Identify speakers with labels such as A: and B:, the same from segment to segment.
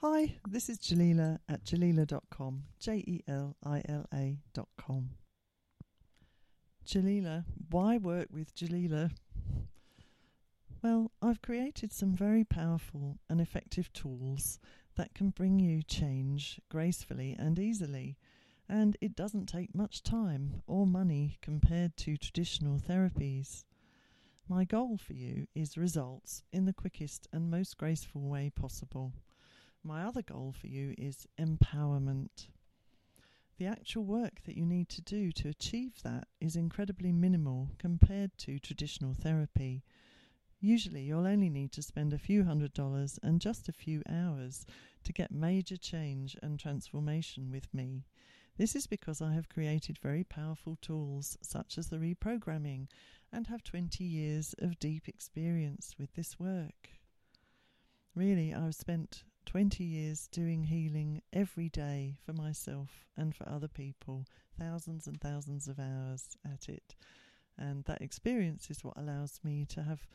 A: Hi, this is Jelila at jelila.com, J E L I L A.com. Jelila, why work with Jelila? Well, I've created some very powerful and effective tools that can bring you change gracefully and easily, and it doesn't take much time or money compared to traditional therapies. My goal for you is results in the quickest and most graceful way possible. My other goal for you is empowerment. The actual work that you need to do to achieve that is incredibly minimal compared to traditional therapy. Usually, you'll only need to spend a few hundred dollars and just a few hours to get major change and transformation with me. This is because I have created very powerful tools such as the reprogramming and have 20 years of deep experience with this work. Really, I've spent 20 years doing healing every day for myself and for other people, thousands and thousands of hours at it. And that experience is what allows me to have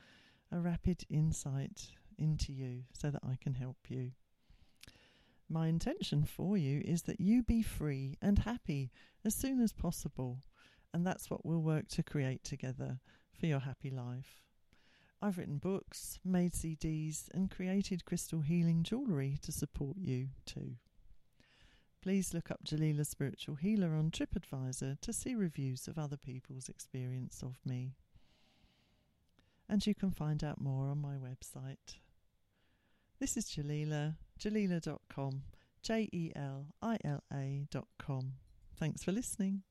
A: a rapid insight into you so that I can help you. My intention for you is that you be free and happy as soon as possible, and that's what we'll work to create together for your happy life. I've written books, made CDs, and created crystal healing jewellery to support you too. Please look up Jelila Spiritual Healer on TripAdvisor to see reviews of other people's experience of me. And you can find out more on my website. This is Jelila, jelila.com, J E L I L A.com. Thanks for listening.